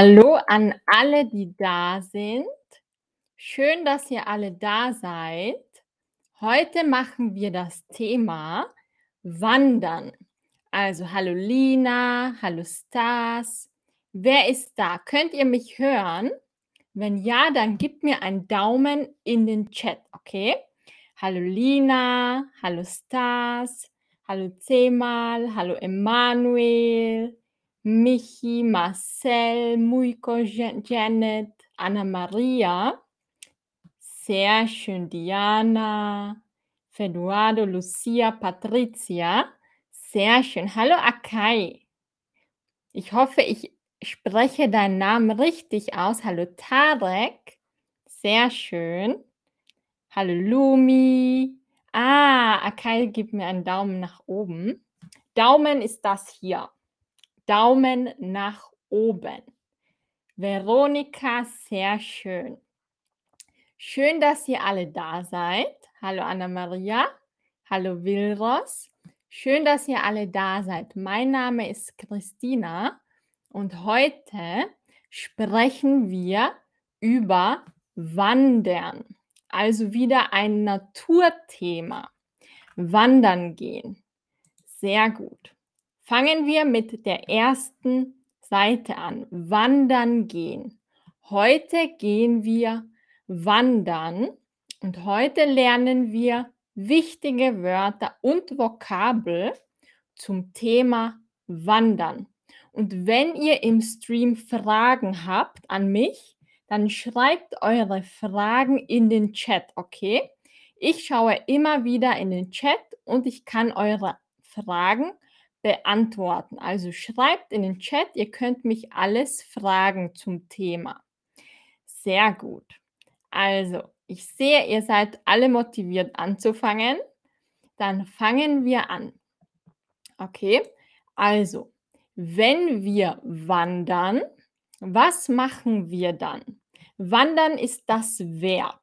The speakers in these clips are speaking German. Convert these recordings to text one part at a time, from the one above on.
Hallo an alle, die da sind. Schön, dass ihr alle da seid. Heute machen wir das Thema Wandern. Also, hallo Lina, hallo Stas. Wer ist da? Könnt ihr mich hören? Wenn ja, dann gebt mir einen Daumen in den Chat, okay? Hallo Lina, hallo Stas, hallo Zemal, hallo Emanuel, Michi, Marcel, Muiko, Ja- Janet, Anna Maria. Sehr schön, Diana, Feduardo, Lucia, Patricia. Sehr schön. Hallo Akai. Ich hoffe, ich spreche deinen Namen richtig aus. Hallo Tarek. Sehr schön. Hallo Lumi. Ah, Akai gibt mir einen Daumen nach oben. Daumen ist das hier. Daumen nach oben. Veronika, sehr schön. Schön, dass ihr alle da seid. Hallo Anna-Maria. Hallo Wilros. Schön, dass ihr alle da seid. Mein Name ist Christina und heute sprechen wir über Wandern. Also wieder ein Naturthema. Wandern gehen. Sehr gut. Fangen wir mit der ersten Seite an. Wandern gehen. Heute gehen wir wandern und heute lernen wir wichtige Wörter und Vokabel zum Thema Wandern. Und wenn ihr im Stream Fragen habt an mich, dann schreibt eure Fragen in den Chat, okay? Ich schaue immer wieder in den Chat und ich kann eure Fragen beantworten. Also schreibt in den Chat, ihr könnt mich alles fragen zum Thema. Sehr gut. Also, ich sehe, ihr seid alle motiviert anzufangen. Dann fangen wir an. Okay, also, wenn wir wandern, was machen wir dann? Wandern ist das Verb.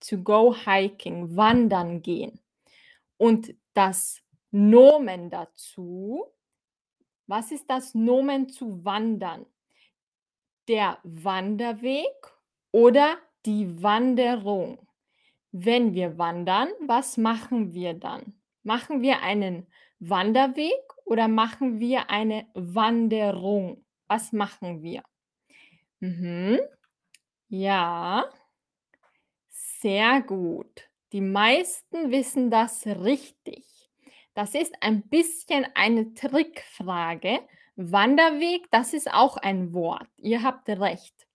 To go hiking, wandern gehen. Und das Nomen dazu, was ist das Nomen zu wandern? Der Wanderweg oder die Wanderung. Wenn wir wandern, was machen wir dann? Machen wir einen Wanderweg oder machen wir eine Wanderung? Was machen wir? Mhm. Ja, sehr gut. Die meisten wissen das richtig. Das ist ein bisschen eine Trickfrage. Wanderweg, das ist auch ein Wort. Ihr habt recht.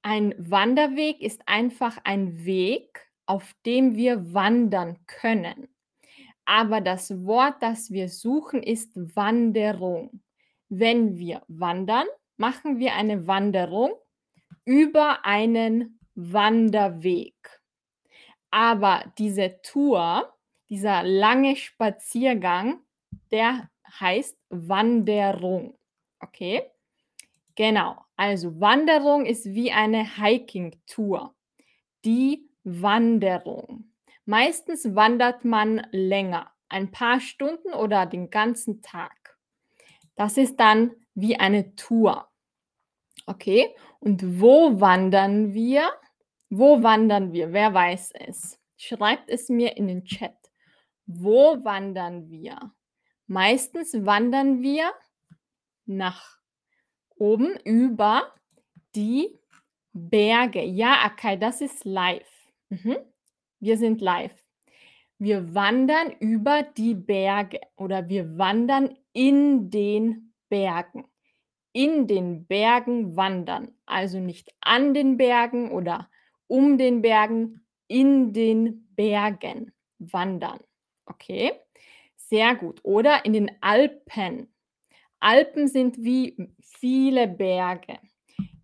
Ein Wanderweg ist einfach ein Weg, auf dem wir wandern können. Aber das Wort, das wir suchen, ist Wanderung. Wenn wir wandern, machen wir eine Wanderung über einen Wanderweg. Aber diese Tour, dieser lange Spaziergang, der heißt Wanderung. Okay? Genau. Also Wanderung ist wie eine Hiking-Tour. Die Wanderung. Meistens wandert man länger, ein paar Stunden oder den ganzen Tag. Das ist dann wie eine Tour. Okay? Und wo wandern wir? Wo wandern wir? Wer weiß es? Schreibt es mir in den Chat. Wo wandern wir? Meistens wandern wir nach oben über die Berge. Ja, Akai, das ist live. Mhm. Wir sind live. Wir wandern über die Berge oder wir wandern in den Bergen. In den Bergen wandern. Also nicht an den Bergen oder um den Bergen, in den Bergen wandern. Okay? Sehr gut. Oder in den Alpen. Alpen sind wie viele Berge.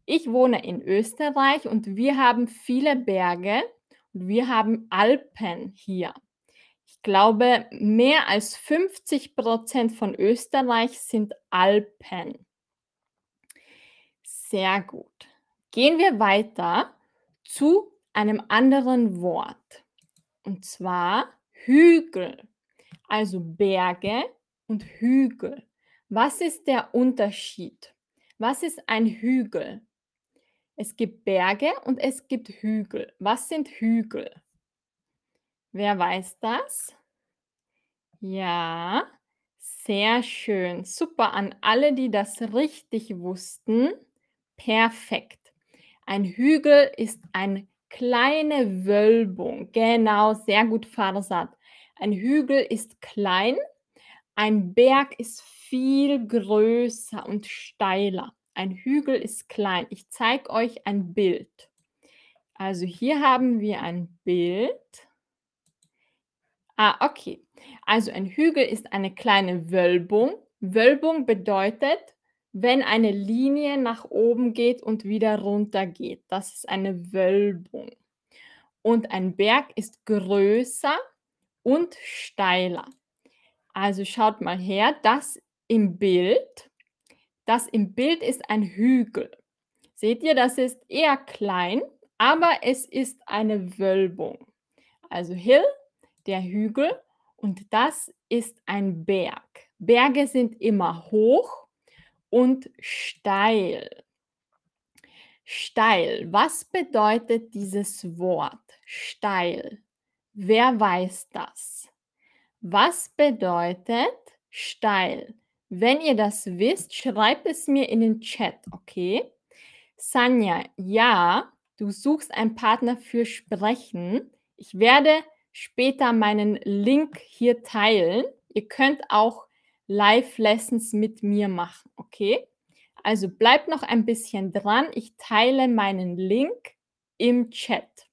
Ich wohne in Österreich und wir haben viele Berge und wir haben Alpen hier. Ich glaube, mehr als 50 Prozent von Österreich sind Alpen. Sehr gut. Gehen wir weiter zu einem anderen Wort. Und zwar Hügel. Also Berge und Hügel. Was ist der Unterschied? Was ist ein Hügel? Es gibt Berge und es gibt Hügel. Was sind Hügel? Wer weiß das? Ja, sehr schön. Super an alle, die das richtig wussten. Perfekt. Ein Hügel ist eine kleine Wölbung. Genau, sehr gut, Farsad. Ein Hügel ist klein, ein Berg ist viel größer und steiler. Ein Hügel ist klein. Ich zeige euch ein Bild. Also hier haben wir ein Bild. Ah, okay. Also ein Hügel ist eine kleine Wölbung. Wölbung bedeutet, wenn eine Linie nach oben geht und wieder runter geht. Das ist eine Wölbung. Und ein Berg ist größer und steiler. Also schaut mal her, das im Bild, das im Bild ist ein Hügel. Seht ihr, das ist eher klein, aber es ist eine Wölbung. Also Hill, der Hügel und das ist ein Berg. Berge sind immer hoch und steil. Steil. Was bedeutet dieses Wort? Steil. Wer weiß das? Was bedeutet steil? Wenn ihr das wisst, schreibt es mir in den Chat, okay? Sanja, ja, du suchst einen Partner für Sprechen. Ich werde später meinen Link hier teilen. Ihr könnt auch Live-Lessons mit mir machen, okay? Also bleibt noch ein bisschen dran. Ich teile meinen Link im Chat,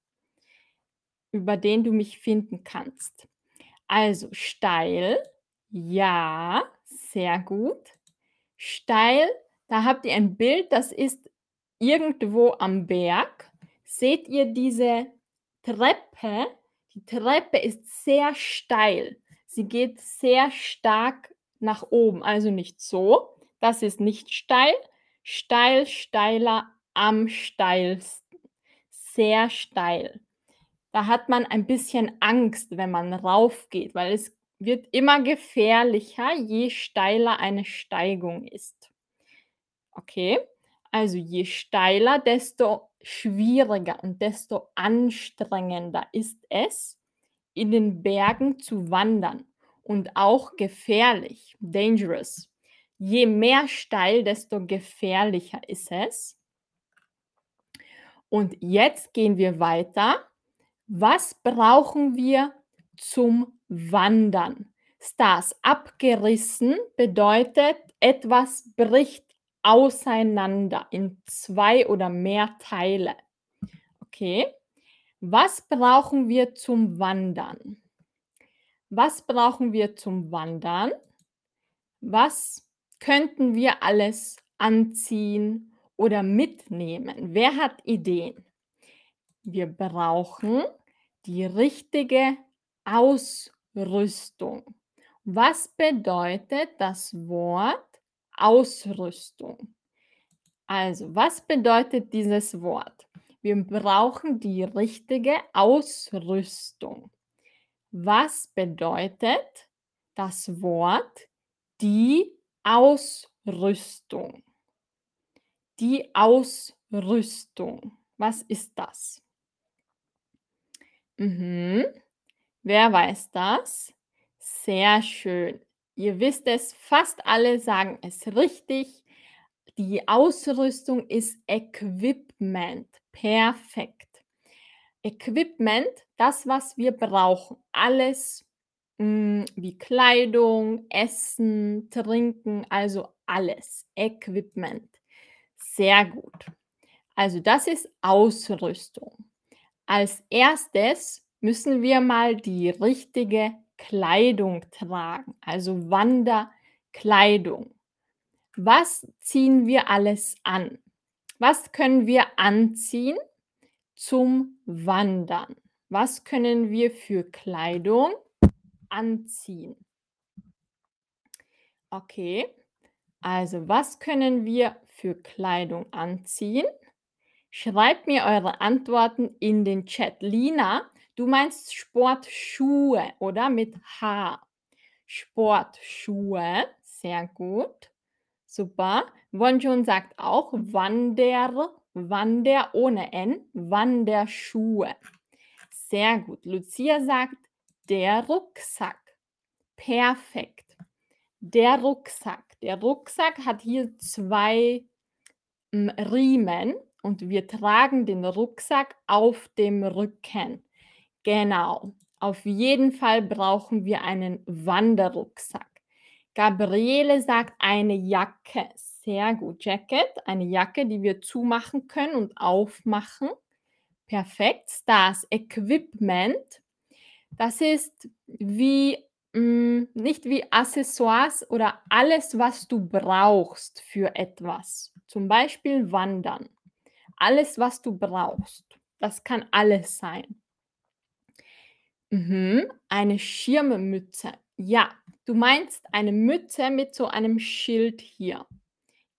über den du mich finden kannst. Also steil, ja, sehr gut. Steil, da habt ihr ein Bild, das ist irgendwo am Berg. Seht ihr diese Treppe? Die Treppe ist sehr steil. Sie geht sehr stark nach oben, also nicht so. Das ist nicht steil. Steil, steiler, am steilsten. Sehr steil. Da hat man ein bisschen Angst, wenn man raufgeht, weil es wird immer gefährlicher, je steiler eine Steigung ist. Okay, also je steiler, desto schwieriger und desto anstrengender ist es, in den Bergen zu wandern und auch gefährlich, dangerous. Je mehr steil, desto gefährlicher ist es. Und jetzt gehen wir weiter. Was brauchen wir zum Wandern? Stars abgerissen bedeutet, etwas bricht auseinander in zwei oder mehr Teile. Okay. Was brauchen wir zum Wandern? Was brauchen wir zum Wandern? Was könnten wir alles anziehen oder mitnehmen? Wer hat Ideen? Wir brauchen die richtige Ausrüstung. Was bedeutet das Wort Ausrüstung? Also, was bedeutet dieses Wort? Wir brauchen die richtige Ausrüstung. Was bedeutet das Wort die Ausrüstung? Die Ausrüstung. Was ist das? Mhm. Wer weiß das? Sehr schön. Ihr wisst es, fast alle sagen es richtig. Die Ausrüstung ist Equipment. Perfekt. Equipment, das, was wir brauchen. Alles hm, wie Kleidung, Essen, Trinken, also alles. Equipment. Sehr gut. Also das ist Ausrüstung. Als erstes müssen wir mal die richtige Kleidung tragen, also Wanderkleidung. Was ziehen wir alles an? Was können wir anziehen zum Wandern? Was können wir für Kleidung anziehen? Okay, also was können wir für Kleidung anziehen? Schreibt mir eure Antworten in den Chat. Lina, du meinst Sportschuhe, oder? Mit H. Sportschuhe, sehr gut. Super. Wonjun sagt auch Wander, Wander ohne N, Wanderschuhe. Sehr gut. Lucia sagt der Rucksack. Perfekt. Der Rucksack. Der Rucksack hat hier zwei hm, Riemen und wir tragen den Rucksack auf dem Rücken. Genau. Auf jeden Fall brauchen wir einen Wanderrucksack. Gabriele sagt eine Jacke. Sehr gut. Jacket, eine Jacke, die wir zumachen können und aufmachen. Perfekt. Das Equipment. Das ist wie hm, nicht wie Accessoires oder alles, was du brauchst für etwas. Zum Beispiel Wandern. Alles, was du brauchst. Das kann alles sein. Mhm, eine Schirmmütze. Ja, du meinst eine Mütze mit so einem Schild hier.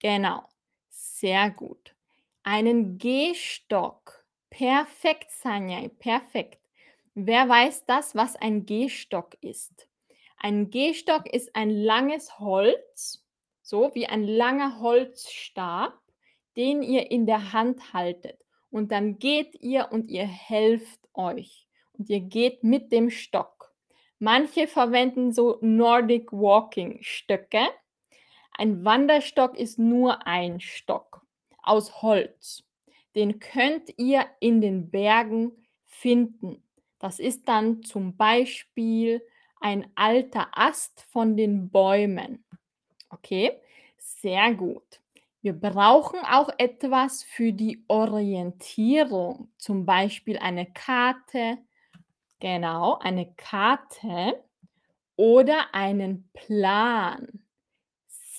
Genau. Sehr gut. Einen Gehstock. Perfekt, Sanjay, perfekt. Wer weiß das, was ein Gehstock ist? Ein Gehstock ist ein langes Holz, so wie ein langer Holzstab, den ihr in der Hand haltet. Und dann geht ihr und ihr helft euch. Und ihr geht mit dem Stock. Manche verwenden so Nordic Walking Stöcke. Ein Wanderstock ist nur ein Stock aus Holz. Den könnt ihr in den Bergen finden. Das ist dann zum Beispiel ein alter Ast von den Bäumen. Okay, sehr gut. Wir brauchen auch etwas für die Orientierung, zum Beispiel eine Karte, genau, eine Karte oder einen Plan.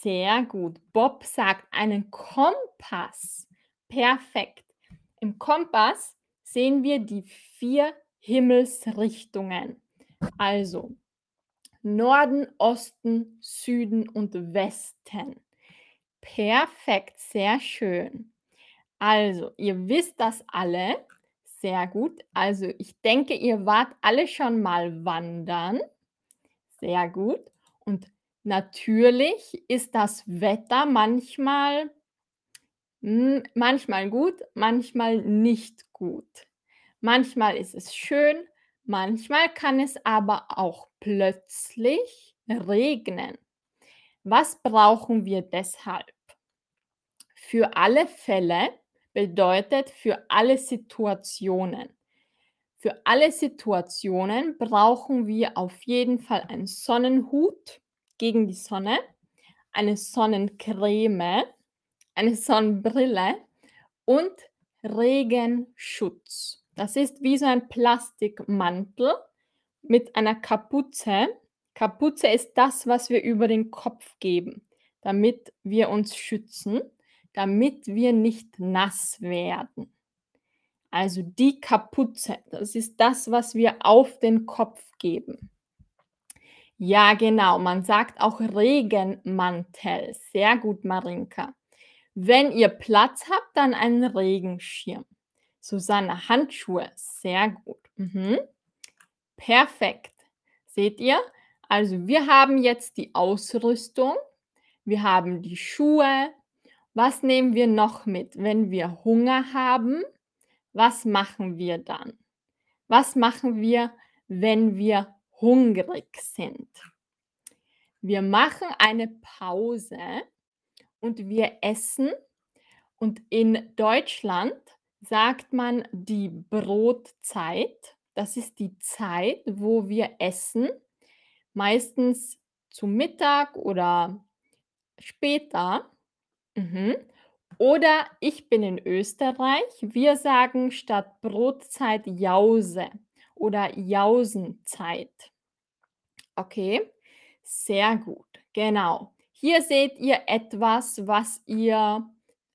Sehr gut. Bob sagt einen Kompass. Perfekt. Im Kompass sehen wir die vier Himmelsrichtungen. Also Norden, Osten, Süden und Westen. Perfekt, sehr schön. Also, ihr wisst das alle. Sehr gut. Also, ich denke, ihr wart alle schon mal wandern. Sehr gut. Und natürlich ist das Wetter manchmal hm, manchmal gut, manchmal nicht gut. Manchmal ist es schön, manchmal kann es aber auch plötzlich regnen. Was brauchen wir deshalb? Für alle Fälle bedeutet für alle Situationen. Für alle Situationen brauchen wir auf jeden Fall einen Sonnenhut gegen die Sonne, eine Sonnencreme, eine Sonnenbrille und Regenschutz. Das ist wie so ein Plastikmantel mit einer Kapuze. Kapuze ist das, was wir über den Kopf geben, damit wir uns schützen, damit wir nicht nass werden. Also die Kapuze, das ist das, was wir auf den Kopf geben. Ja, genau, man sagt auch Regenmantel. Sehr gut, Marinka. Wenn ihr Platz habt, dann einen Regenschirm. Susanne, Handschuhe, sehr gut. Mhm. Perfekt. Seht ihr? Also wir haben jetzt die Ausrüstung, wir haben die Schuhe. Was nehmen wir noch mit, wenn wir Hunger haben? Was machen wir dann? Was machen wir, wenn wir hungrig sind? Wir machen eine Pause und wir essen. Und in Deutschland sagt man die Brotzeit. Das ist die Zeit, wo wir essen, meistens zu Mittag oder später. Mhm. Oder ich bin in Österreich. Wir sagen statt Brotzeit Jause oder Jausenzeit. Okay, sehr gut. Genau. Hier seht ihr etwas, was ihr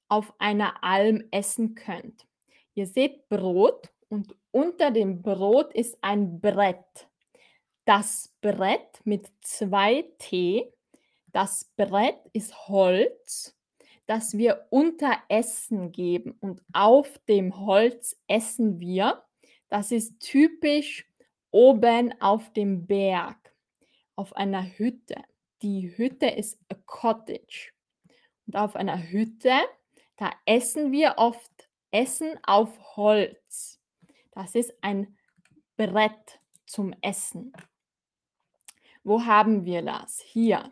auf einer Alm essen könnt. Ihr seht Brot und unter dem Brot ist ein Brett. Das Brett mit zwei T. Das Brett ist Holz, das wir unter Essen geben und auf dem Holz essen wir. Das ist typisch oben auf dem Berg, auf einer Hütte. Die Hütte ist a cottage. Und auf einer Hütte, da essen wir oft Essen auf Holz. Das ist ein Brett zum Essen. Wo haben wir das? Hier.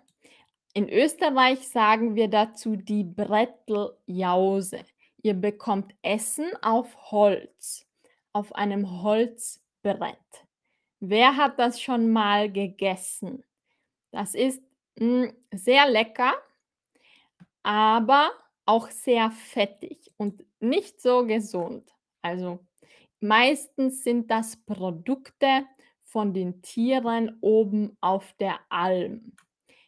In Österreich sagen wir dazu die Bretteljause. Ihr bekommt Essen auf Holz, auf einem Holzbrett. Wer hat das schon mal gegessen? Das ist mm, sehr lecker, aber auch sehr fettig und nicht so gesund. Also meistens sind das Produkte von den Tieren oben auf der Alm.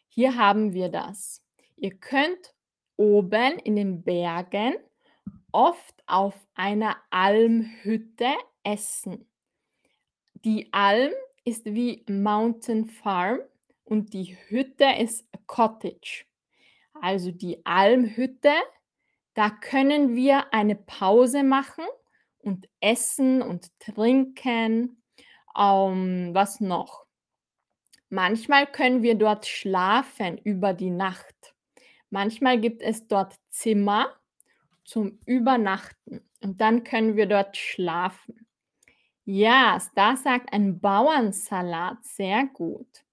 Hier haben wir das. Ihr könnt oben in den Bergen oft auf einer Almhütte essen. Die Alm ist wie Mountain Farm und die Hütte ist Cottage. Also die Almhütte, da können wir eine Pause machen und essen und trinken. Ähm, was noch? Manchmal können wir dort schlafen über die Nacht. Manchmal gibt es dort Zimmer zum Übernachten und dann können wir dort schlafen. Ja, da sagt ein Bauernsalat sehr gut.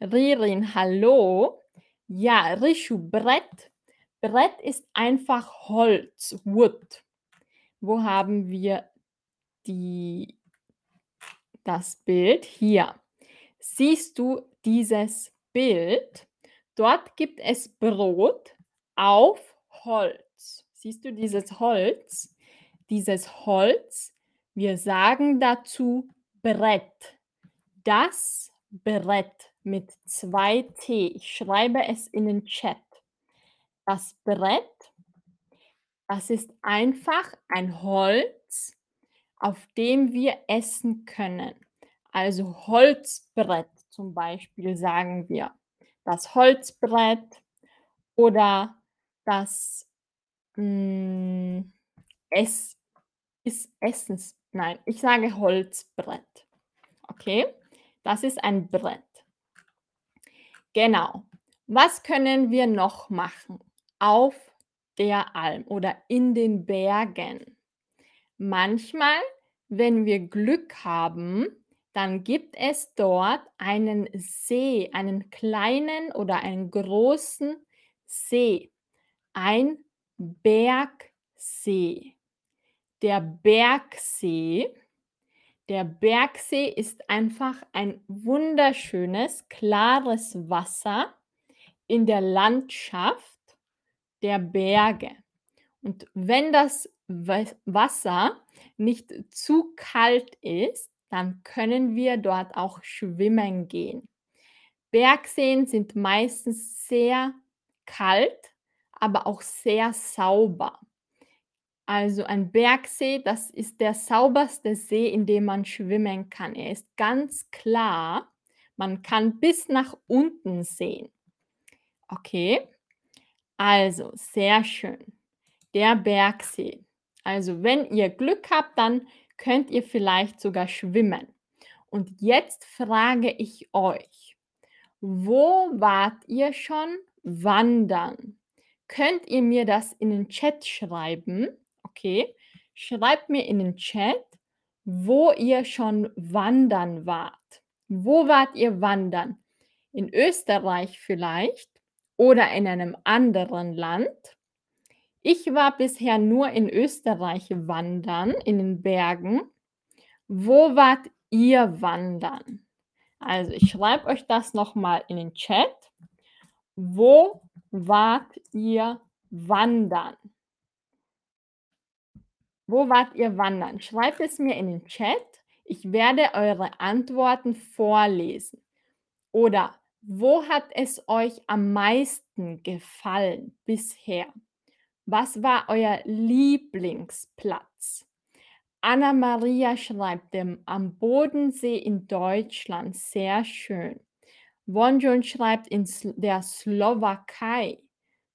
Ririn, hallo. Ja, Rishu, Brett. Brett ist einfach Holz, Wood. Wo haben wir die, das Bild? Hier. Siehst du dieses Bild? Dort gibt es Brot auf Holz. Siehst du dieses Holz? Dieses Holz, wir sagen dazu Brett. Das Brett mit zwei T. Ich schreibe es in den Chat. Das Brett, das ist einfach ein Holz, auf dem wir essen können. Also Holzbrett zum Beispiel sagen wir. Das Holzbrett oder das mm, es ist Essens. Nein, ich sage Holzbrett. Okay, das ist ein Brett. Genau. Was können wir noch machen auf der Alm oder in den Bergen? Manchmal, wenn wir Glück haben, dann gibt es dort einen See, einen kleinen oder einen großen See, ein Bergsee. Der Bergsee, der Bergsee ist einfach ein wunderschönes, klares Wasser in der Landschaft der Berge. Und wenn das Wa- Wasser nicht zu kalt ist, dann können wir dort auch schwimmen gehen. Bergseen sind meistens sehr kalt, aber auch sehr sauber. Also ein Bergsee, das ist der sauberste See, in dem man schwimmen kann. Er ist ganz klar. Man kann bis nach unten sehen. Okay, also sehr schön. Der Bergsee. Also wenn ihr Glück habt, dann könnt ihr vielleicht sogar schwimmen. Und jetzt frage ich euch, wo wart ihr schon wandern? Könnt ihr mir das in den Chat schreiben? Okay, schreibt mir in den Chat, wo ihr schon wandern wart. Wo wart ihr wandern? In Österreich vielleicht oder in einem anderen Land? Ich war bisher nur in Österreich wandern, in den Bergen. Wo wart ihr wandern? Also ich schreibe euch das nochmal in den Chat. Wo wart ihr wandern? Wo wart ihr wandern? Schreibt es mir in den Chat. Ich werde eure Antworten vorlesen. Oder wo hat es euch am meisten gefallen bisher? Was war euer Lieblingsplatz? Anna-Maria schreibt dem am Bodensee in Deutschland. Sehr schön. Wonjon schreibt in der Slowakei.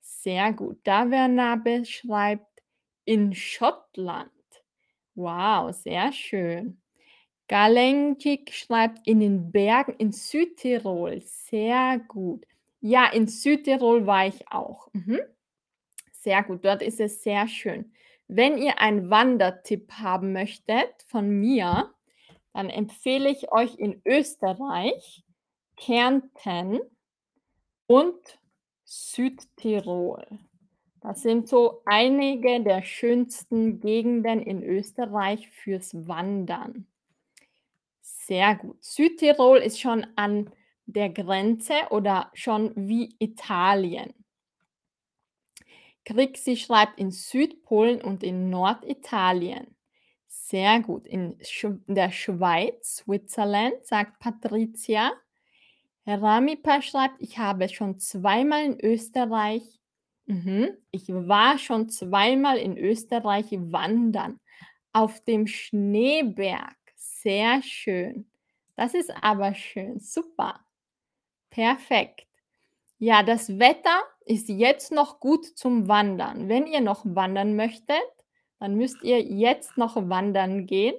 Sehr gut. Davernabe schreibt in Schottland. Wow, sehr schön. Galenjik schreibt in den Bergen in Südtirol. Sehr gut. Ja, in Südtirol war ich auch. Mhm. Sehr gut, dort ist es sehr schön. Wenn ihr einen Wandertipp haben möchtet von mir, dann empfehle ich euch in Österreich Kärnten und Südtirol. Das sind so einige der schönsten Gegenden in Österreich fürs Wandern. Sehr gut. Südtirol ist schon an der Grenze oder schon wie Italien. Grixi schreibt in Südpolen und in Norditalien. Sehr gut. In der Schweiz, Switzerland, sagt Patricia. Ramipa schreibt, ich habe schon zweimal in Österreich mhm, ich war schon zweimal in Österreich wandern auf dem Schneeberg. Sehr schön. Das ist aber schön. Super. Perfekt. Ja, das Wetter ist jetzt noch gut zum Wandern. Wenn ihr noch wandern möchtet, dann müsst ihr jetzt noch wandern gehen,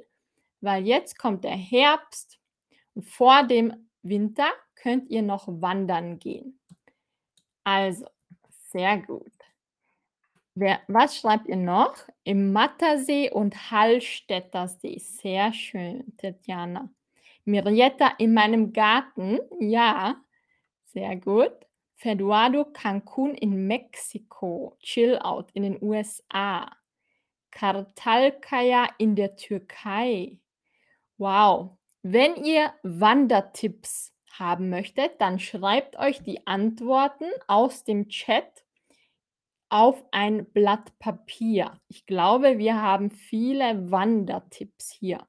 weil jetzt kommt der Herbst und vor dem Winter könnt ihr noch wandern gehen. Also, sehr gut. Wer, was schreibt ihr noch? Im Mattersee und Hallstätter See. Sehr schön, Tatjana. Mirietta in meinem Garten. Ja, sehr gut. Feduado Cancun in Mexiko. Chill Out in den USA. Kartalkaya in der Türkei. Wow. Wenn ihr Wandertipps haben möchtet, dann schreibt euch die Antworten aus dem Chat auf ein Blatt Papier. Ich glaube, wir haben viele Wandertipps hier.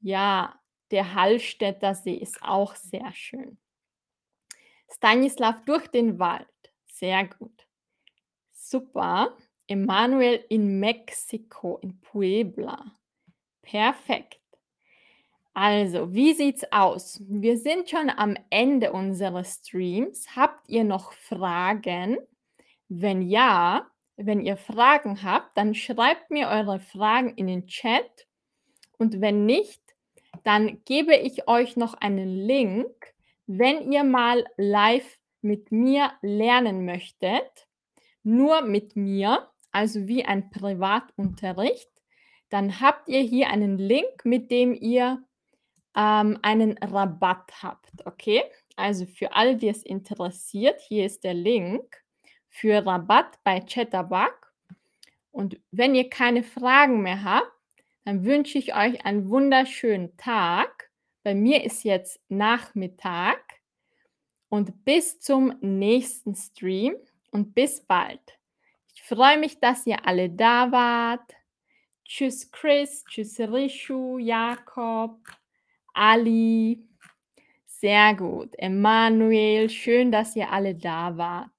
Ja, der Hallstätter See ist auch sehr schön. Stanislav durch den Wald. Sehr gut. Super. Emanuel in Mexiko, in Puebla. Perfekt. Also, wie sieht's aus? Wir sind schon am Ende unseres Streams. Habt ihr noch Fragen? Wenn ja, wenn ihr Fragen habt, dann schreibt mir eure Fragen in den Chat. Und wenn nicht, dann gebe ich euch noch einen Link, wenn ihr mal live mit mir lernen möchtet, nur mit mir, also wie ein Privatunterricht, dann habt ihr hier einen Link, mit dem ihr ähm, einen Rabatt habt. Okay? Also für alle, die es interessiert, hier ist der Link für Rabatt bei Chatterbug. Und wenn ihr keine Fragen mehr habt, dann wünsche ich euch einen wunderschönen Tag. Bei mir ist jetzt Nachmittag. Und bis zum nächsten Stream und bis bald. Ich freue mich, dass ihr alle da wart. Tschüss Chris, tschüss Rishu, Jakob, Ali. Sehr gut. Emanuel, schön, dass ihr alle da wart.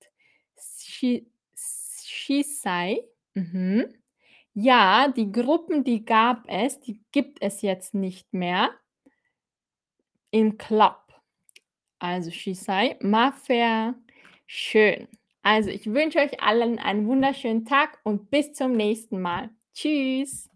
Shisai. Mhm. Ja, die Gruppen, die gab es, die gibt es jetzt nicht mehr im Club. Also Shisai, Mafer, schön. Also ich wünsche euch allen einen wunderschönen Tag und bis zum nächsten Mal. Tschüss.